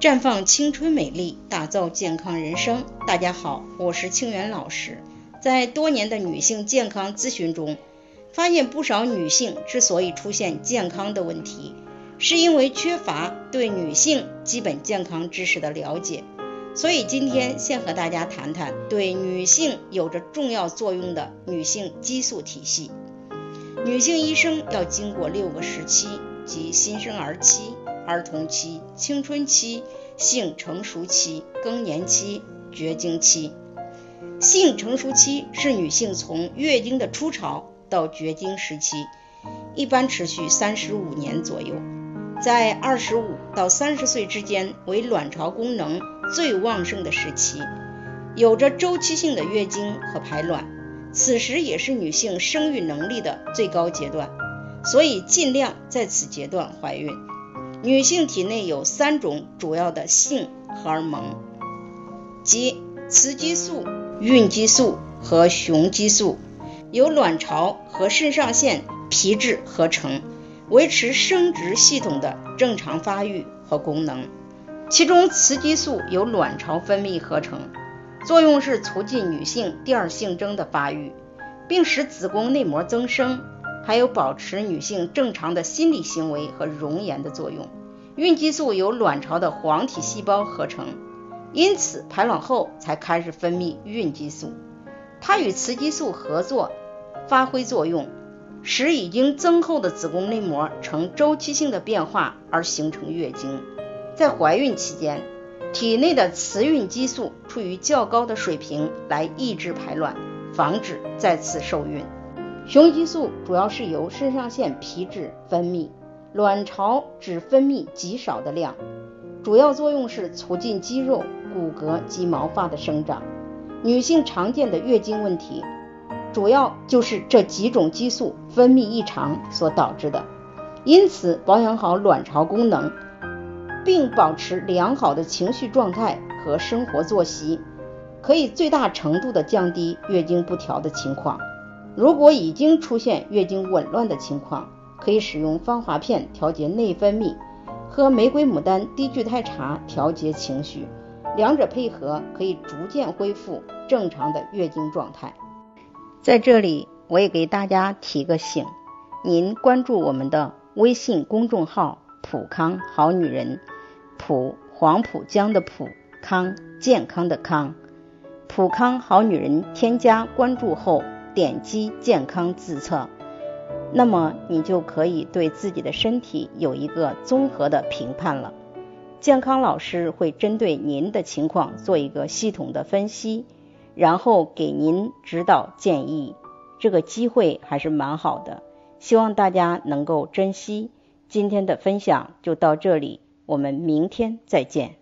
绽放青春美丽，打造健康人生。大家好，我是清源老师。在多年的女性健康咨询中，发现不少女性之所以出现健康的问题，是因为缺乏对女性基本健康知识的了解。所以今天先和大家谈谈对女性有着重要作用的女性激素体系。女性一生要经过六个时期，及新生儿期。儿童期、青春期、性成熟期、更年期、绝经期。性成熟期是女性从月经的初潮到绝经时期，一般持续三十五年左右。在二十五到三十岁之间为卵巢功能最旺盛的时期，有着周期性的月经和排卵，此时也是女性生育能力的最高阶段，所以尽量在此阶段怀孕。女性体内有三种主要的性荷尔蒙，即雌激素、孕激素和雄激素，由卵巢和肾上腺皮质合成，维持生殖系统的正常发育和功能。其中，雌激素由卵巢分泌合成，作用是促进女性第二性征的发育，并使子宫内膜增生。还有保持女性正常的心理行为和容颜的作用。孕激素由卵巢的黄体细胞合成，因此排卵后才开始分泌孕激素。它与雌激素合作发挥作用，使已经增厚的子宫内膜呈周期性的变化而形成月经。在怀孕期间，体内的雌孕激素处于较高的水平，来抑制排卵，防止再次受孕。雄激素主要是由肾上腺皮质分泌，卵巢只分泌极少的量，主要作用是促进肌肉、骨骼及毛发的生长。女性常见的月经问题，主要就是这几种激素分泌异常所导致的。因此，保养好卵巢功能，并保持良好的情绪状态和生活作息，可以最大程度的降低月经不调的情况。如果已经出现月经紊乱的情况，可以使用芳华片调节内分泌，喝玫瑰牡丹低聚肽茶调节情绪，两者配合可以逐渐恢复正常的月经状态。在这里，我也给大家提个醒：您关注我们的微信公众号“普康好女人”，普黄浦江的普康健康的康，普康好女人，添加关注后。点击健康自测，那么你就可以对自己的身体有一个综合的评判了。健康老师会针对您的情况做一个系统的分析，然后给您指导建议。这个机会还是蛮好的，希望大家能够珍惜。今天的分享就到这里，我们明天再见。